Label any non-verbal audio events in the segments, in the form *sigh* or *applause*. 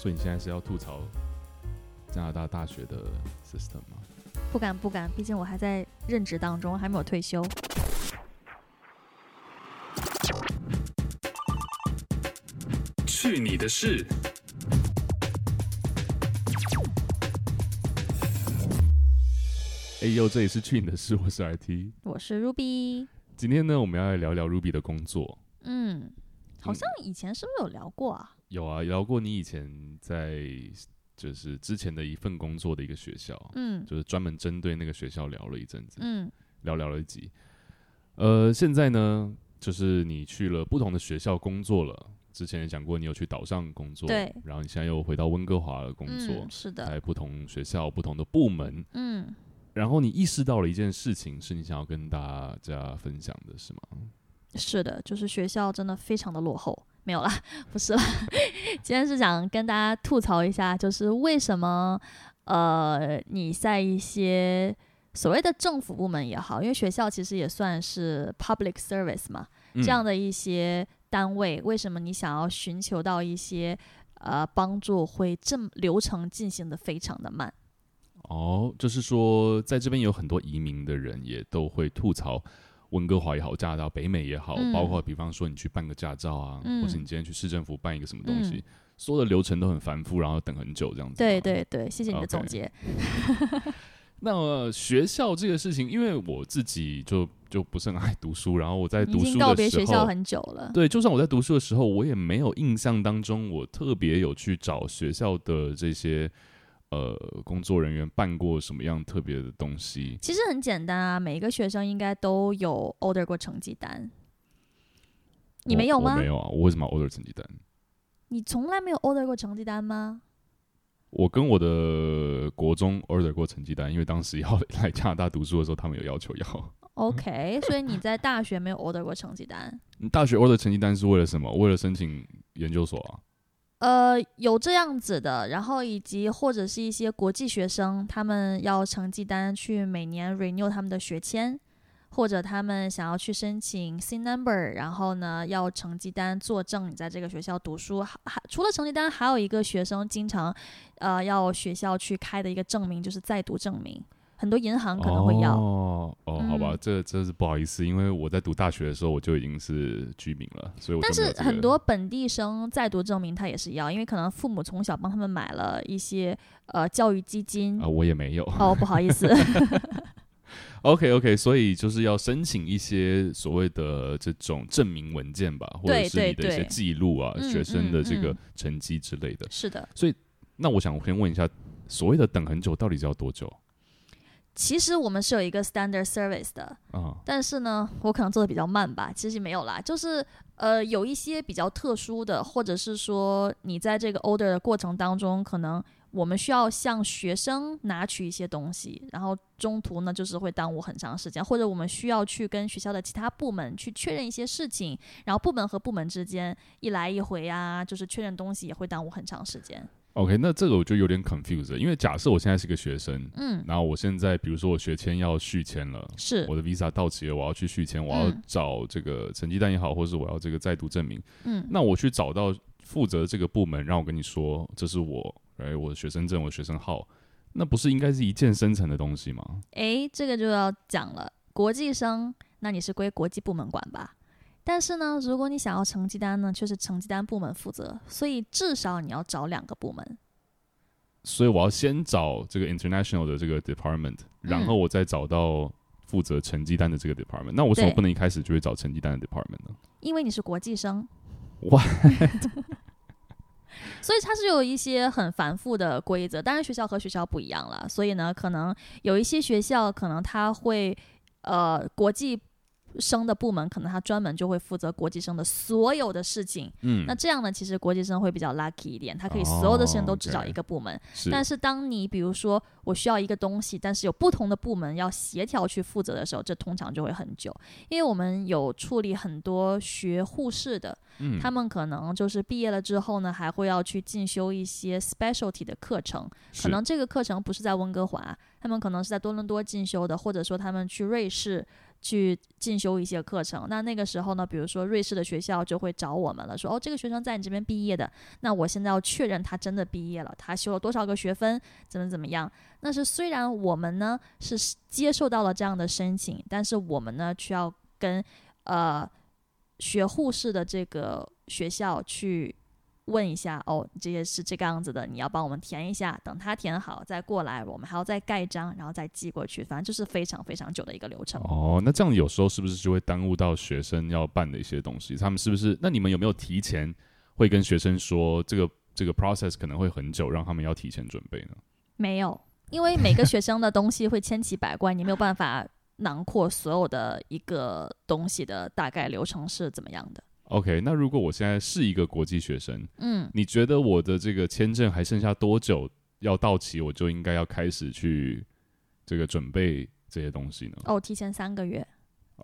所以你现在是要吐槽加拿大大学的 system 吗？不敢不敢，毕竟我还在任职当中，还没有退休。去你的事！哎呦，这里是去你的事，我是 RT，我是 Ruby。今天呢，我们要来聊聊 Ruby 的工作。嗯，好像以前是不是有聊过啊？嗯、有啊，聊过你以前在就是之前的一份工作的一个学校，嗯，就是专门针对那个学校聊了一阵子，嗯，聊聊了一集。呃，现在呢，就是你去了不同的学校工作了。之前也讲过，你有去岛上工作，对，然后你现在又回到温哥华的工作，嗯，是的，在不同学校、不同的部门，嗯。然后你意识到了一件事情，是你想要跟大家分享的，是吗？是的，就是学校真的非常的落后。没有啦，不是啦。*laughs* 今天是想跟大家吐槽一下，就是为什么呃，你在一些所谓的政府部门也好，因为学校其实也算是 public service 嘛，这样的一些单位，嗯、为什么你想要寻求到一些呃帮助，会这么流程进行的非常的慢？哦，就是说，在这边有很多移民的人也都会吐槽温哥华也好，加拿大北美也好，嗯、包括比方说你去办个驾照啊，嗯、或者你今天去市政府办一个什么东西，嗯、所有的流程都很繁复，然后等很久这样子。对对对，谢谢你的总结。*laughs* 那么学校这个事情，因为我自己就就不是很爱读书，然后我在读书的时候，已经告别学校很久了。对，就算我在读书的时候，我也没有印象当中我特别有去找学校的这些。呃，工作人员办过什么样特别的东西？其实很简单啊，每一个学生应该都有 order 过成绩单。你没有吗？没有啊，我为什么要 order 成绩单？你从来没有 order 过成绩单吗？我跟我的国中 order 过成绩单，因为当时要来加拿大读书的时候，他们有要求要。OK，*laughs* 所以你在大学没有 order 过成绩单？你大学 order 成绩单是为了什么？为了申请研究所啊？呃，有这样子的，然后以及或者是一些国际学生，他们要成绩单去每年 renew 他们的学签，或者他们想要去申请 C number，然后呢要成绩单作证你在这个学校读书。还除了成绩单，还有一个学生经常呃要学校去开的一个证明，就是在读证明。很多银行可能会要。哦哦，好吧，嗯、这这是不好意思，因为我在读大学的时候我就已经是居民了，所以我、这个、但是很多本地生在读证明他也是要，因为可能父母从小帮他们买了一些呃教育基金。啊、呃，我也没有。哦，不好意思。*laughs* OK OK，所以就是要申请一些所谓的这种证明文件吧，或者是你的一些记录啊，学生的这个成绩之类的。是的，所以那我想我先问一下，所谓的等很久到底是要多久？其实我们是有一个 standard service 的，uh. 但是呢，我可能做的比较慢吧。其实没有啦，就是呃，有一些比较特殊的，或者是说你在这个 order 的过程当中，可能我们需要向学生拿取一些东西，然后中途呢就是会耽误很长时间，或者我们需要去跟学校的其他部门去确认一些事情，然后部门和部门之间一来一回啊，就是确认东西也会耽误很长时间。OK，那这个我就有点 confused，因为假设我现在是个学生，嗯，然后我现在比如说我学签要续签了，是。我的 visa 到期了，我要去续签，我要找这个成绩单也好，或是我要这个在读证明，嗯，那我去找到负责这个部门，让我跟你说这是我，哎，我的学生证，我的学生号，那不是应该是一键生成的东西吗？诶，这个就要讲了，国际生，那你是归国际部门管吧？但是呢，如果你想要成绩单呢，却是成绩单部门负责，所以至少你要找两个部门。所以我要先找这个 international 的这个 department，然后我再找到负责成绩单的这个 department。嗯、那为什么不能一开始就会找成绩单的 department 呢？因为你是国际生。哇！*laughs* 所以它是有一些很繁复的规则，当然学校和学校不一样了。所以呢，可能有一些学校可能它会呃国际。生的部门可能他专门就会负责国际生的所有的事情，嗯，那这样呢，其实国际生会比较 lucky 一点，他可以所有的事情都只找一个部门。哦 okay，是。但是当你比如说我需要一个东西，但是有不同的部门要协调去负责的时候，这通常就会很久，因为我们有处理很多学护士的，嗯，他们可能就是毕业了之后呢，还会要去进修一些 specialty 的课程，可能这个课程不是在温哥华，他们可能是在多伦多进修的，或者说他们去瑞士。去进修一些课程。那那个时候呢，比如说瑞士的学校就会找我们了，说哦，这个学生在你这边毕业的，那我现在要确认他真的毕业了，他修了多少个学分，怎么怎么样。那是虽然我们呢是接受到了这样的申请，但是我们呢需要跟呃学护士的这个学校去。问一下哦，这些是这个样子的，你要帮我们填一下，等他填好再过来，我们还要再盖章，然后再寄过去，反正就是非常非常久的一个流程。哦，那这样有时候是不是就会耽误到学生要办的一些东西？他们是不是？那你们有没有提前会跟学生说这个这个 process 可能会很久，让他们要提前准备呢？没有，因为每个学生的东西会千奇百怪，你没有办法囊括所有的一个东西的大概流程是怎么样的。OK，那如果我现在是一个国际学生，嗯，你觉得我的这个签证还剩下多久要到期，我就应该要开始去这个准备这些东西呢？哦，提前三个月。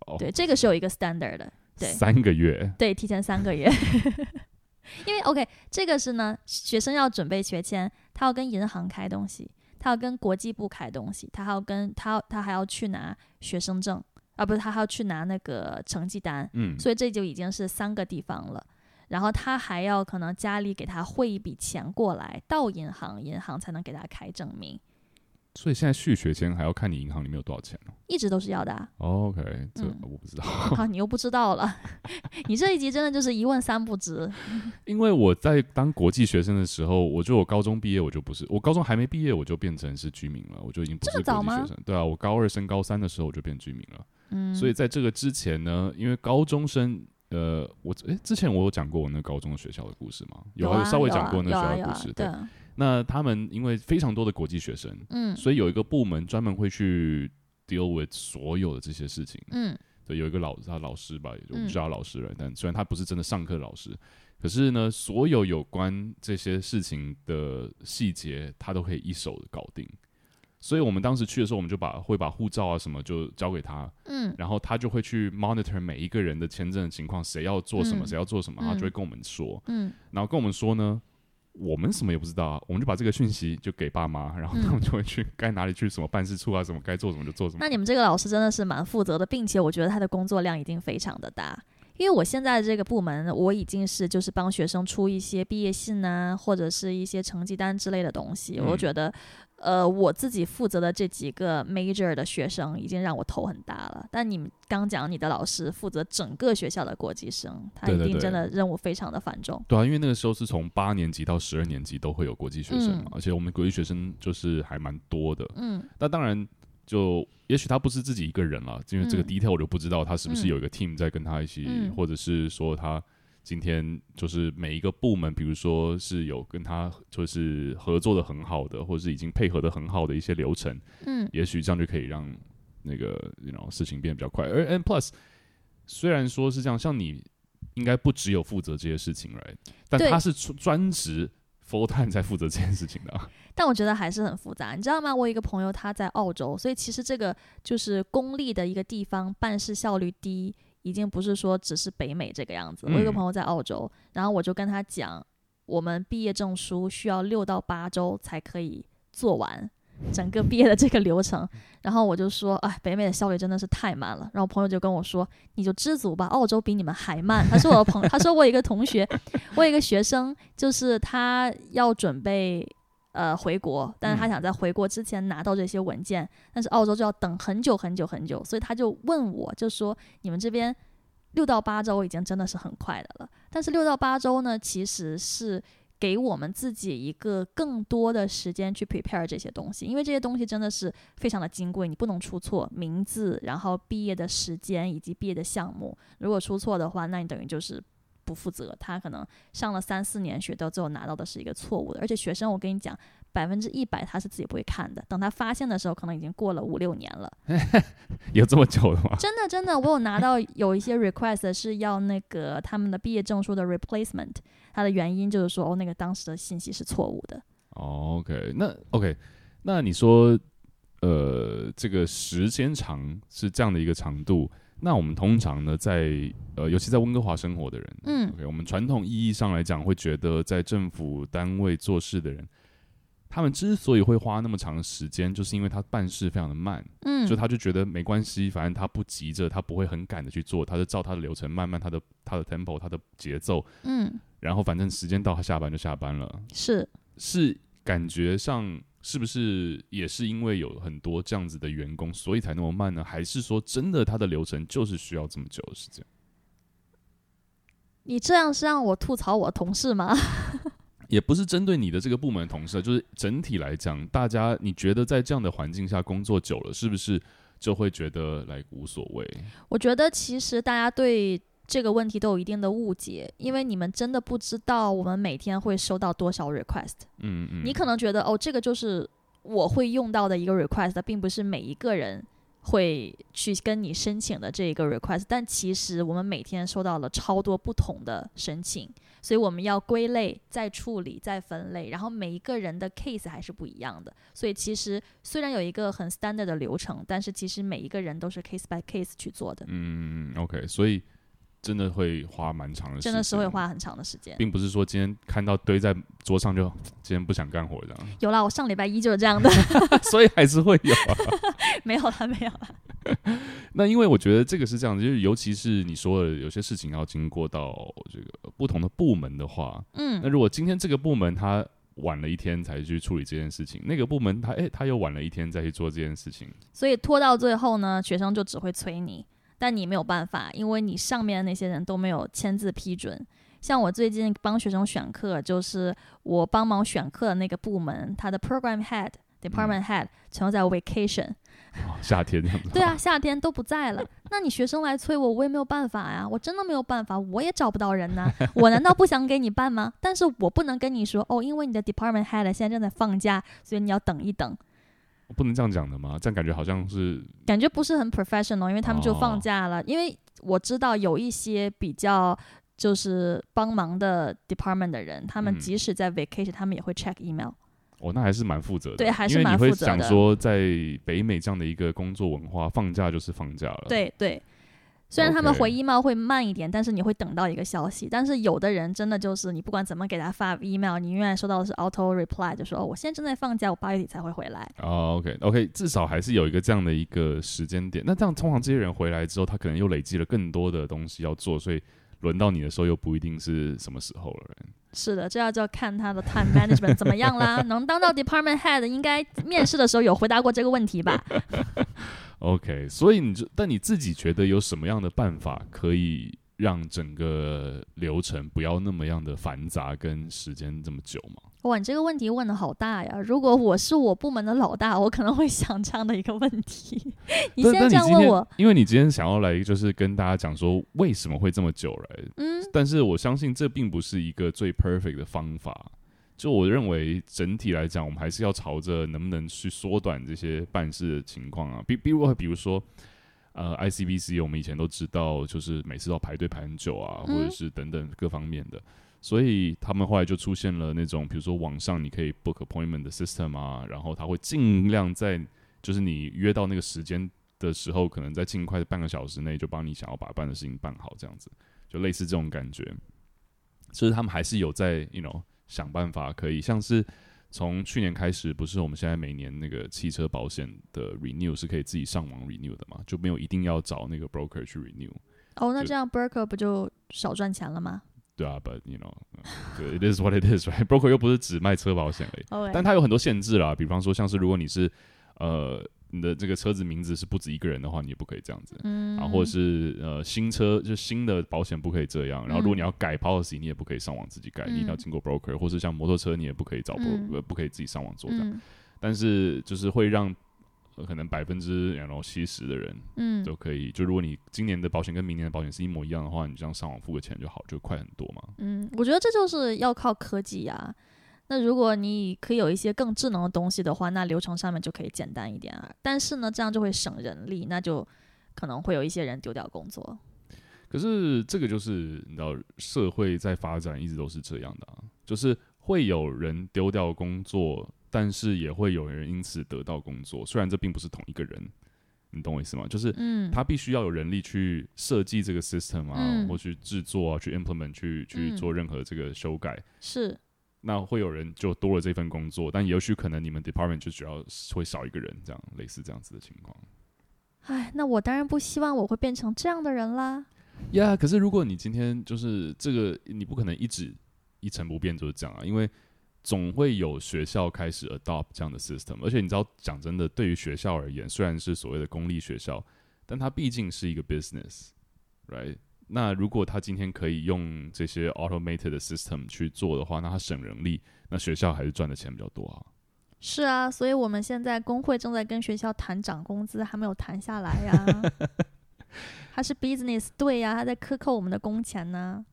哦，对，这个是有一个 standard 的，对，三个月，对，提前三个月。*laughs* 因为 OK，这个是呢，学生要准备学签，他要跟银行开东西，他要跟国际部开东西，他还要跟他他还要去拿学生证。啊，不是，他还要去拿那个成绩单，嗯，所以这就已经是三个地方了。然后他还要可能家里给他汇一笔钱过来到银行，银行才能给他开证明。所以现在续学签还要看你银行里面有多少钱哦。一直都是要的啊。OK，这我不知道。嗯。啊，你又不知道了。*laughs* 你这一集真的就是一问三不知。*laughs* 因为我在当国际学生的时候，我觉得我高中毕业我就不是，我高中还没毕业我就变成是居民了，我就已经不是国际学生。对啊，我高二升高三的时候我就变居民了。嗯，所以在这个之前呢，因为高中生，呃，我诶、欸，之前我有讲过我那高中的学校的故事吗？有啊，有稍微讲过那个学校的故事。对，那他们因为非常多的国际学生，嗯，所以有一个部门专门会去 deal with 所有的这些事情。嗯，对，有一个老他老师吧，我们叫他老师了，但虽然他不是真的上课的老师，可是呢，所有有关这些事情的细节，他都可以一手搞定。所以我们当时去的时候，我们就把会把护照啊什么就交给他，嗯，然后他就会去 monitor 每一个人的签证的情况，谁要做什么，谁、嗯、要做什么，他就会跟我们说，嗯，然后跟我们说呢，我们什么也不知道啊，我们就把这个讯息就给爸妈，然后他们就会去该哪里去什么办事处啊，什么该做什么就做什么。那你们这个老师真的是蛮负责的，并且我觉得他的工作量一定非常的大，因为我现在的这个部门，我已经是就是帮学生出一些毕业信啊，或者是一些成绩单之类的东西，嗯、我觉得。呃，我自己负责的这几个 major 的学生已经让我头很大了。但你们刚讲你的老师负责整个学校的国际生，他一定真的任务非常的繁重。对，啊，因为那个时候是从八年级到十二年级都会有国际学生嘛，嗯、而且我们国际学生就是还蛮多的。嗯，那当然就也许他不是自己一个人了，因为这个 detail 我就不知道他是不是有一个 team 在跟他一起，嗯、或者是说他。今天就是每一个部门，比如说是有跟他就是合作的很好的，或者是已经配合的很好的一些流程，嗯，也许这样就可以让那个 you know 事情变得比较快。而 and plus 虽然说是这样，像你应该不只有负责这些事情，right？但他是专职 full time 在负责这件事情的。但我觉得还是很复杂，你知道吗？我有一个朋友他在澳洲，所以其实这个就是公立的一个地方，办事效率低。已经不是说只是北美这个样子。我有个朋友在澳洲，嗯、然后我就跟他讲，我们毕业证书需要六到八周才可以做完整个毕业的这个流程。然后我就说，哎，北美的效率真的是太慢了。然后朋友就跟我说，你就知足吧，澳洲比你们还慢。他说我的朋友，他说我一个同学，*laughs* 我有一个学生，就是他要准备。呃，回国，但是他想在回国之前拿到这些文件，嗯、但是澳洲就要等很久很久很久，所以他就问我，就说你们这边六到八周已经真的是很快的了，但是六到八周呢，其实是给我们自己一个更多的时间去 prepare 这些东西，因为这些东西真的是非常的金贵，你不能出错，名字，然后毕业的时间以及毕业的项目，如果出错的话，那你等于就是。不负责，他可能上了三四年学，到最后拿到的是一个错误的。而且学生，我跟你讲，百分之一百他是自己不会看的。等他发现的时候，可能已经过了五六年了。*laughs* 有这么久的吗？真的真的，我有拿到有一些 request 是要那个他们的毕业证书的 replacement，它的原因就是说，哦，那个当时的信息是错误的。OK，那 OK，那你说，呃，这个时间长是这样的一个长度。那我们通常呢，在呃，尤其在温哥华生活的人，嗯，OK，我们传统意义上来讲，会觉得在政府单位做事的人，他们之所以会花那么长的时间，就是因为他办事非常的慢，嗯，就他就觉得没关系，反正他不急着，他不会很赶的去做，他就照他的流程，慢慢他的他的 tempo，他的节奏，嗯，然后反正时间到，他下班就下班了，是。是感觉上是不是也是因为有很多这样子的员工，所以才那么慢呢？还是说真的他的流程就是需要这么久的时间？你这样是让我吐槽我同事吗？*laughs* 也不是针对你的这个部门同事，就是整体来讲，大家你觉得在这样的环境下工作久了，是不是就会觉得来无所谓？我觉得其实大家对这个问题都有一定的误解，因为你们真的不知道我们每天会收到多少 request。嗯嗯，你可能觉得哦，这个就是我会用到的一个 request，并不是每一个人。会去跟你申请的这一个 request，但其实我们每天收到了超多不同的申请，所以我们要归类、再处理、再分类，然后每一个人的 case 还是不一样的。所以其实虽然有一个很 standard 的流程，但是其实每一个人都是 case by case 去做的。嗯，OK，所以。真的会花蛮长的时间，真的是会花很长的时间，并不是说今天看到堆在桌上就 *tsk* 今天不想干活这样。有啦，我上礼拜一就是这样的，*laughs* 所以还是会有啊。*laughs* 没有了，没有了。*laughs* 那因为我觉得这个是这样，就是尤其是你说的有些事情要经过到这个不同的部门的话，嗯，那如果今天这个部门他晚了一天才去处理这件事情，那个部门他诶他又晚了一天再去做这件事情，所以拖到最后呢，学生就只会催你。但你没有办法，因为你上面的那些人都没有签字批准。像我最近帮学生选课，就是我帮忙选课的那个部门，他的 program head、department head 全都在 vacation。哦，夏天。对啊，夏天都不在了。那你学生来催我，我也没有办法呀，我真的没有办法，我也找不到人呐。*laughs* 我难道不想给你办吗？但是我不能跟你说哦，因为你的 department head 现在正在放假，所以你要等一等。我不能这样讲的吗？这样感觉好像是感觉不是很 professional，因为他们就放假了。哦、因为我知道有一些比较就是帮忙的 department 的人，他们即使在 vacation，、嗯、他们也会 check email。哦，那还是蛮负责的。对，还是蛮负责的。因为你会想说，在北美这样的一个工作文化，放假就是放假了。对对。虽然他们回 email 会慢一点但是你会等到一个消息。但是有的人真的就是你不管怎么给他发 email，你永远收到的是 auto reply，就说哦，我现在正在放假，我八月底才会回来。哦，OK，OK，至少还是有一个这样的一个时间点。那这样通常这些人回来之后，他可能又累积了更多的东西要做，所以轮到你的时候又不一定是什么时候了。是的，这要就要看他的 time management 怎么样啦。*laughs* 能当到 department head，应该面试的时候有回答过这个问题吧？*laughs* OK，所以你就，但你自己觉得有什么样的办法可以让整个流程不要那么样的繁杂，跟时间这么久吗？哇，你这个问题问的好大呀！如果我是我部门的老大，我可能会想这样的一个问题。*laughs* 你现在这样问我，因为你今天想要来就是跟大家讲说为什么会这么久来，嗯，但是我相信这并不是一个最 perfect 的方法。就我认为，整体来讲，我们还是要朝着能不能去缩短这些办事的情况啊。比比如，比如说，呃，ICBC 我们以前都知道，就是每次都要排队排很久啊，或者是等等各方面的。所以他们后来就出现了那种，比如说网上你可以 book appointment 的 system 啊，然后他会尽量在就是你约到那个时间的时候，可能在尽快的半个小时内就帮你想要把办的事情办好，这样子就类似这种感觉。所以他们还是有在，you know。想办法可以，像是从去年开始，不是我们现在每年那个汽车保险的 renew 是可以自己上网 renew 的嘛？就没有一定要找那个 broker 去 renew。哦，那这样 broker 不就少赚钱了吗？对啊，but you know，对，it is what it is，right？broker 又不是只卖车保险而已 *laughs*. 但它有很多限制啦，比方说像是如果你是呃。你的这个车子名字是不止一个人的话，你也不可以这样子。嗯，然后或者是呃新车就新的保险不可以这样。然后如果你要改 policy，你也不可以上网自己改，嗯、你一定要经过 broker。或是像摩托车，你也不可以找 broker，、嗯、不可以自己上网做这样。嗯、但是就是会让、呃、可能百分之然后七十的人，嗯，都可以。就如果你今年的保险跟明年的保险是一模一样的话，你这样上网付个钱就好，就快很多嘛。嗯，我觉得这就是要靠科技啊。那如果你可以有一些更智能的东西的话，那流程上面就可以简单一点啊。但是呢，这样就会省人力，那就可能会有一些人丢掉工作。可是这个就是你知道，社会在发展一直都是这样的啊，就是会有人丢掉工作，但是也会有人因此得到工作。虽然这并不是同一个人，你懂我意思吗？就是嗯，他必须要有人力去设计这个 system 啊，嗯、或去制作啊，去 implement，去去做任何这个修改。是。那会有人就多了这份工作，但也许可能你们 department 就主要会少一个人，这样类似这样子的情况。哎，那我当然不希望我会变成这样的人啦。呀、yeah，可是如果你今天就是这个，你不可能一直一成不变就是这样啊，因为总会有学校开始 adopt 这样的 system，而且你知道，讲真的，对于学校而言，虽然是所谓的公立学校，但它毕竟是一个 business，right？那如果他今天可以用这些 automated 的 system 去做的话，那他省人力，那学校还是赚的钱比较多啊。是啊，所以我们现在工会正在跟学校谈涨工资，还没有谈下来呀、啊。*laughs* 他是 business，对呀、啊，他在克扣我们的工钱呢。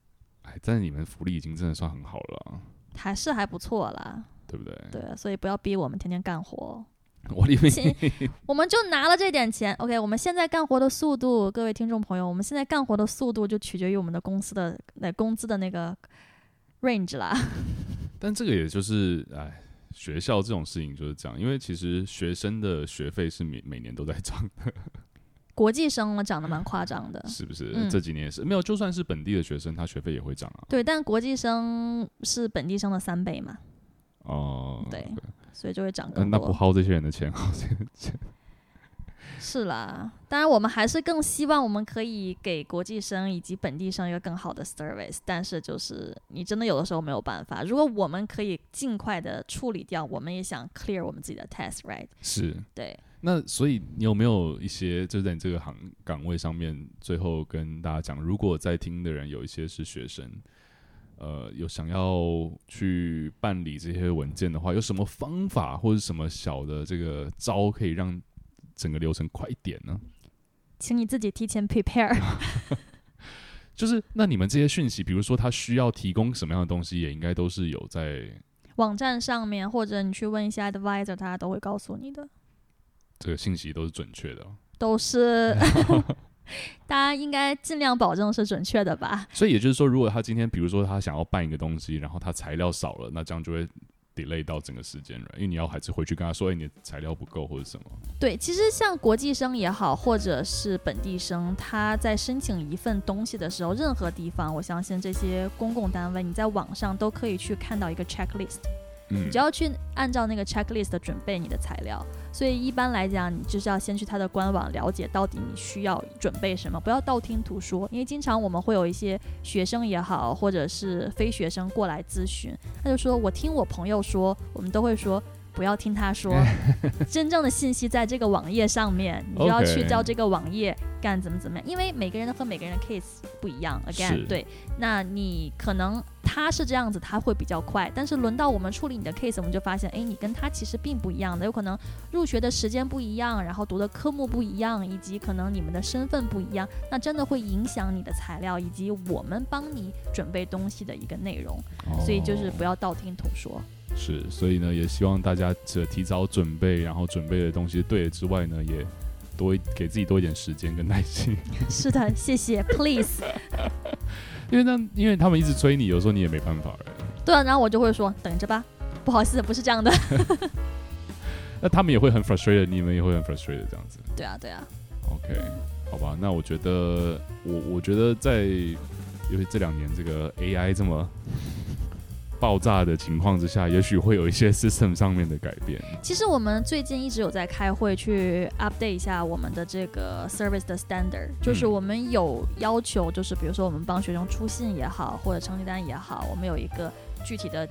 哎，但是你们福利已经真的算很好了，还是还不错啦，对不对？对啊，所以不要逼我们天天干活。*laughs* 我里面，我们就拿了这点钱。OK，我们现在干活的速度，各位听众朋友，我们现在干活的速度就取决于我们的公司的那工资的那个 range 啦。*laughs* 但这个也就是，哎，学校这种事情就是这样，因为其实学生的学费是每每年都在涨的。*laughs* 国际生了涨得蛮夸张的，是不是？嗯、这几年也是没有，就算是本地的学生，他学费也会涨啊。对，但国际生是本地生的三倍嘛。哦，对。Okay. 所以就会涨更多。那不薅这些人的钱，薅这些钱。*laughs* 是啦，当然我们还是更希望我们可以给国际生以及本地生一个更好的 service。但是就是你真的有的时候没有办法。如果我们可以尽快的处理掉，我们也想 clear 我们自己的 test，right？是。对。那所以你有没有一些就在你这个行岗位上面，最后跟大家讲，如果在听的人有一些是学生。呃，有想要去办理这些文件的话，有什么方法或者什么小的这个招可以让整个流程快一点呢？请你自己提前 prepare。*laughs* 就是那你们这些讯息，比如说他需要提供什么样的东西，也应该都是有在网站上面，或者你去问一下 advisor，他都会告诉你的。*laughs* 这个信息都是准确的，都是。*laughs* 大家应该尽量保证是准确的吧。所以也就是说，如果他今天比如说他想要办一个东西，然后他材料少了，那这样就会 delay 到整个时间了，因为你要还是回去跟他说，哎，你的材料不够或者什么。对，其实像国际生也好，或者是本地生，他在申请一份东西的时候，任何地方，我相信这些公共单位，你在网上都可以去看到一个 checklist。你就要去按照那个 checklist 准备你的材料，所以一般来讲，你就是要先去他的官网了解到底你需要准备什么，不要道听途说。因为经常我们会有一些学生也好，或者是非学生过来咨询，他就说：“我听我朋友说。”我们都会说。不要听他说，*laughs* 真正的信息在这个网页上面，你就要去照这个网页干怎么怎么样，因为每个人和每个人的 case 不一样。Again，对，那你可能他是这样子，他会比较快，但是轮到我们处理你的 case，我们就发现，哎，你跟他其实并不一样的，有可能入学的时间不一样，然后读的科目不一样，以及可能你们的身份不一样，那真的会影响你的材料以及我们帮你准备东西的一个内容，所以就是不要道听途说。是，所以呢，也希望大家这提早准备，然后准备的东西对了之外呢，也多给自己多一点时间跟耐心。*laughs* 是的，谢谢，please。因为那，因为他们一直催你，有时候你也没办法。对啊，然后我就会说等着吧，不好意思，不是这样的。*laughs* 那他们也会很 frustrated，你们也会很 frustrated 这样子。对啊，对啊。OK，好吧，那我觉得，我我觉得在，尤其这两年这个 AI 这么。爆炸的情况之下，也许会有一些 system 上面的改变。其实我们最近一直有在开会去 update 一下我们的这个 service 的 standard，就是我们有要求，就是比如说我们帮学生出信也好，或者成绩单也好，我们有一个具体的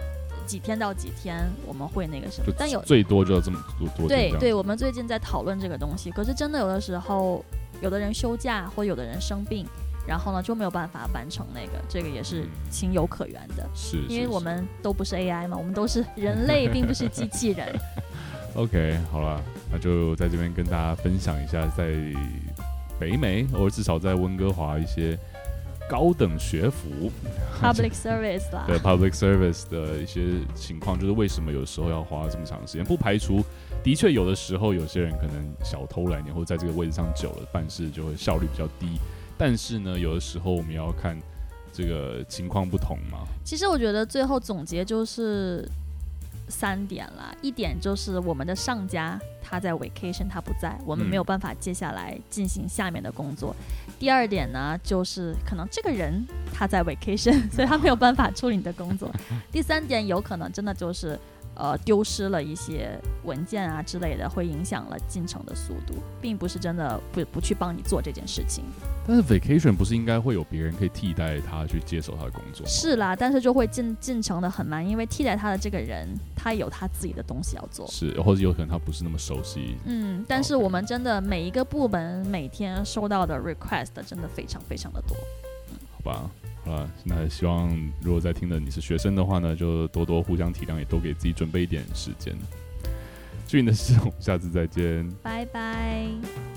几天到几天我们会那个什么，但有最多就要这么多多。对对，我们最近在讨论这个东西，可是真的有的时候，有的人休假或有的人生病。然后呢，就没有办法完成那个，这个也是情有可原的。是，因为我们都不是 AI 嘛，我们都是 *laughs* 人类，并不是机器人。*laughs* OK，好了，那就在这边跟大家分享一下，在北美，或者至少在温哥华一些高等学府 public *laughs* service 啦，对 public service 的一些情况，就是为什么有时候要花这么长时间？不排除的确有的时候有些人可能小偷来你，或在这个位置上久了，办事就会效率比较低。但是呢，有的时候我们要看这个情况不同嘛。其实我觉得最后总结就是三点啦，一点就是我们的上家他在 vacation，他不在，我们没有办法接下来进行下面的工作。嗯、第二点呢，就是可能这个人他在 vacation，*laughs* 所以他没有办法处理你的工作。第三点有可能真的就是。呃，丢失了一些文件啊之类的，会影响了进程的速度，并不是真的不不去帮你做这件事情。但是 vacation 不是应该会有别人可以替代他去接手他的工作？是啦，但是就会进进程的很慢，因为替代他的这个人，他有他自己的东西要做。是，或者有可能他不是那么熟悉。嗯，但是我们真的每一个部门每天收到的 request 真的非常非常的多。嗯，好吧。啊，那希望如果在听的你是学生的话呢，就多多互相体谅，也多给自己准备一点时间。至于的事，我们下次再见，拜拜。